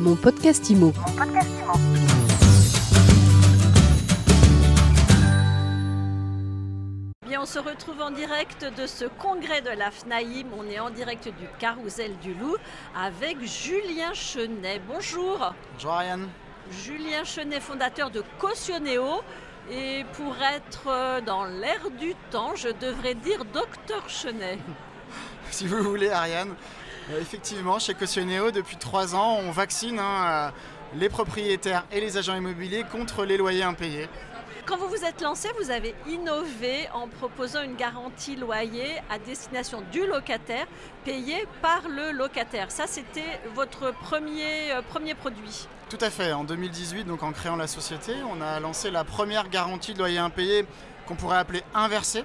Mon podcast IMO. Bien, on se retrouve en direct de ce congrès de la FNAIM. On est en direct du Carousel du Loup avec Julien Chenet. Bonjour. Bonjour Ariane. Julien Chenet, fondateur de Cautionnéo. Et pour être euh, dans l'air du temps, je devrais dire docteur Chenet. Si vous voulez Ariane, effectivement chez Cautionnéo depuis trois ans on vaccine hein, euh, les propriétaires et les agents immobiliers contre les loyers impayés. Quand vous vous êtes lancé, vous avez innové en proposant une garantie loyer à destination du locataire payé par le locataire. Ça, c'était votre premier, euh, premier produit. Tout à fait, en 2018, donc en créant la société, on a lancé la première garantie de loyer impayé qu'on pourrait appeler inversée.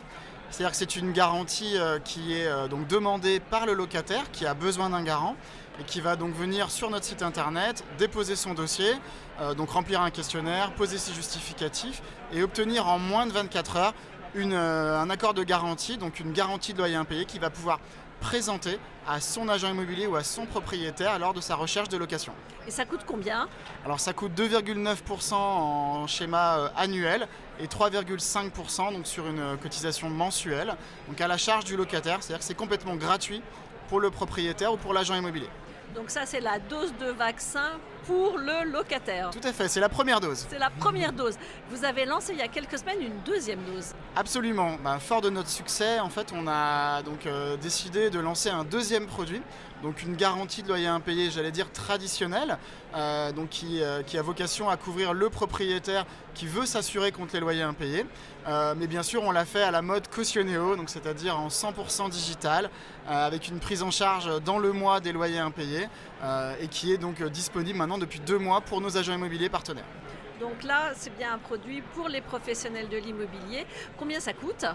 C'est-à-dire que c'est une garantie euh, qui est euh, donc demandée par le locataire qui a besoin d'un garant et qui va donc venir sur notre site internet, déposer son dossier, euh, donc remplir un questionnaire, poser ses justificatifs et obtenir en moins de 24 heures une, euh, un accord de garantie, donc une garantie de loyer impayé qui va pouvoir présenter à son agent immobilier ou à son propriétaire lors de sa recherche de location. Et ça coûte combien? Alors ça coûte 2,9% en schéma euh, annuel et 3,5% donc sur une euh, cotisation mensuelle, donc à la charge du locataire, c'est-à-dire que c'est complètement gratuit pour le propriétaire ou pour l'agent immobilier. Donc ça, c'est la dose de vaccin pour le locataire. Tout à fait, c'est la première dose. C'est la première dose. Vous avez lancé il y a quelques semaines une deuxième dose. Absolument. Bah, fort de notre succès, en fait, on a donc euh, décidé de lancer un deuxième produit, donc une garantie de loyer impayé, j'allais dire traditionnelle, euh, donc qui, euh, qui a vocation à couvrir le propriétaire qui veut s'assurer contre les loyers impayés. Mais bien sûr, on l'a fait à la mode cautionnéo, donc c'est-à-dire en 100% digital, avec une prise en charge dans le mois des loyers impayés, et qui est donc euh, disponible maintenant depuis deux mois pour nos agents immobiliers partenaires. Donc là, c'est bien un produit pour les professionnels de l'immobilier. Combien ça coûte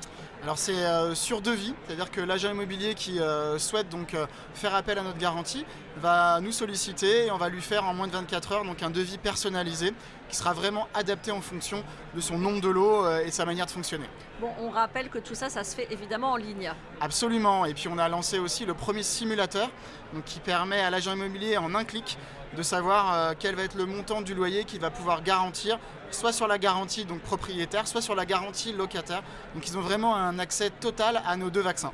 Alors c'est euh, sur devis, c'est-à-dire que l'agent immobilier qui euh, souhaite donc euh, faire appel à notre garantie va nous solliciter et on va lui faire en moins de 24 heures donc un devis personnalisé qui sera vraiment adapté en fonction de son nombre de lots et de sa manière de fonctionner. Bon, on rappelle que tout ça, ça se fait évidemment en ligne. Absolument. Et puis on a lancé aussi le premier simulateur donc, qui permet à l'agent immobilier en un clic de savoir quel va être le montant du loyer qu'il va pouvoir garantir, soit sur la garantie donc propriétaire, soit sur la garantie locataire. Donc ils ont vraiment un accès total à nos deux vaccins.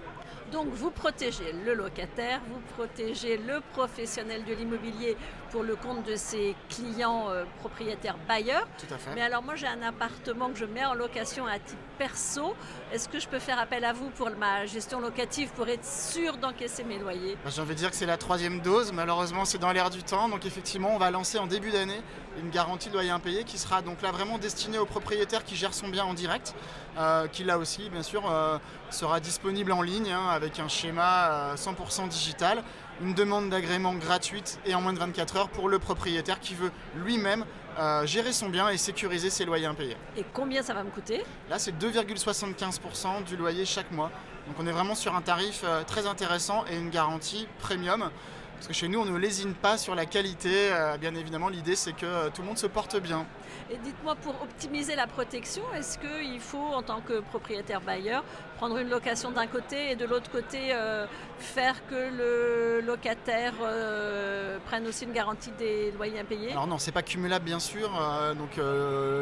Donc vous protégez le locataire, vous protégez le professionnel de l'immobilier pour le compte de ses clients euh, propriétaires bailleurs. Tout à fait. Mais alors moi j'ai un appartement que je mets en location à titre perso. Est-ce que je peux faire appel à vous pour ma gestion locative pour être sûr d'encaisser mes loyers? Bah, J'ai envie de dire que c'est la troisième dose, malheureusement c'est dans l'air du temps, donc effectivement on va lancer en début d'année une garantie de loyer impayé qui sera donc là vraiment destinée au propriétaire qui gère son bien en direct, euh, qui là aussi bien sûr euh, sera disponible en ligne hein, avec un schéma euh, 100% digital, une demande d'agrément gratuite et en moins de 24 heures pour le propriétaire qui veut lui-même euh, gérer son bien et sécuriser ses loyers impayés. Et combien ça va me coûter? Là, c'est 2,75% du loyer chaque mois. Donc on est vraiment sur un tarif euh, très intéressant et une garantie premium. Parce que chez nous, on ne lésine pas sur la qualité. Euh, bien évidemment, l'idée, c'est que euh, tout le monde se porte bien. Et dites-moi, pour optimiser la protection, est-ce qu'il faut, en tant que propriétaire bailleur, prendre une location d'un côté et de l'autre côté euh, faire que le locataire euh, prenne aussi une garantie des loyers impayés Alors non, c'est pas cumulable, bien sûr. Euh, donc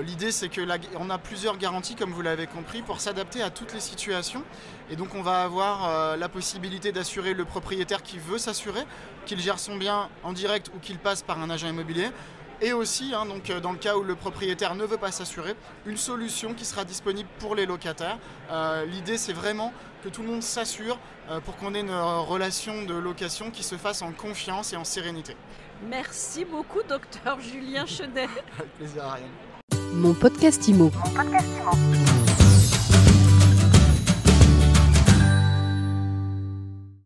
l'idée, c'est que la- on a plusieurs garanties, comme vous l'avez compris, pour s'adapter à toutes les situations. Et donc on va avoir la possibilité d'assurer le propriétaire qui veut s'assurer, qu'il gère son bien en direct ou qu'il passe par un agent immobilier. Et aussi, hein, donc, euh, dans le cas où le propriétaire ne veut pas s'assurer, une solution qui sera disponible pour les locataires. Euh, L'idée, c'est vraiment que tout le monde s'assure euh, pour qu'on ait une relation de location qui se fasse en confiance et en sérénité. Merci beaucoup, docteur Julien Chenet. Avec plaisir, Ariane. Mon podcast IMO. Mon podcast Imo.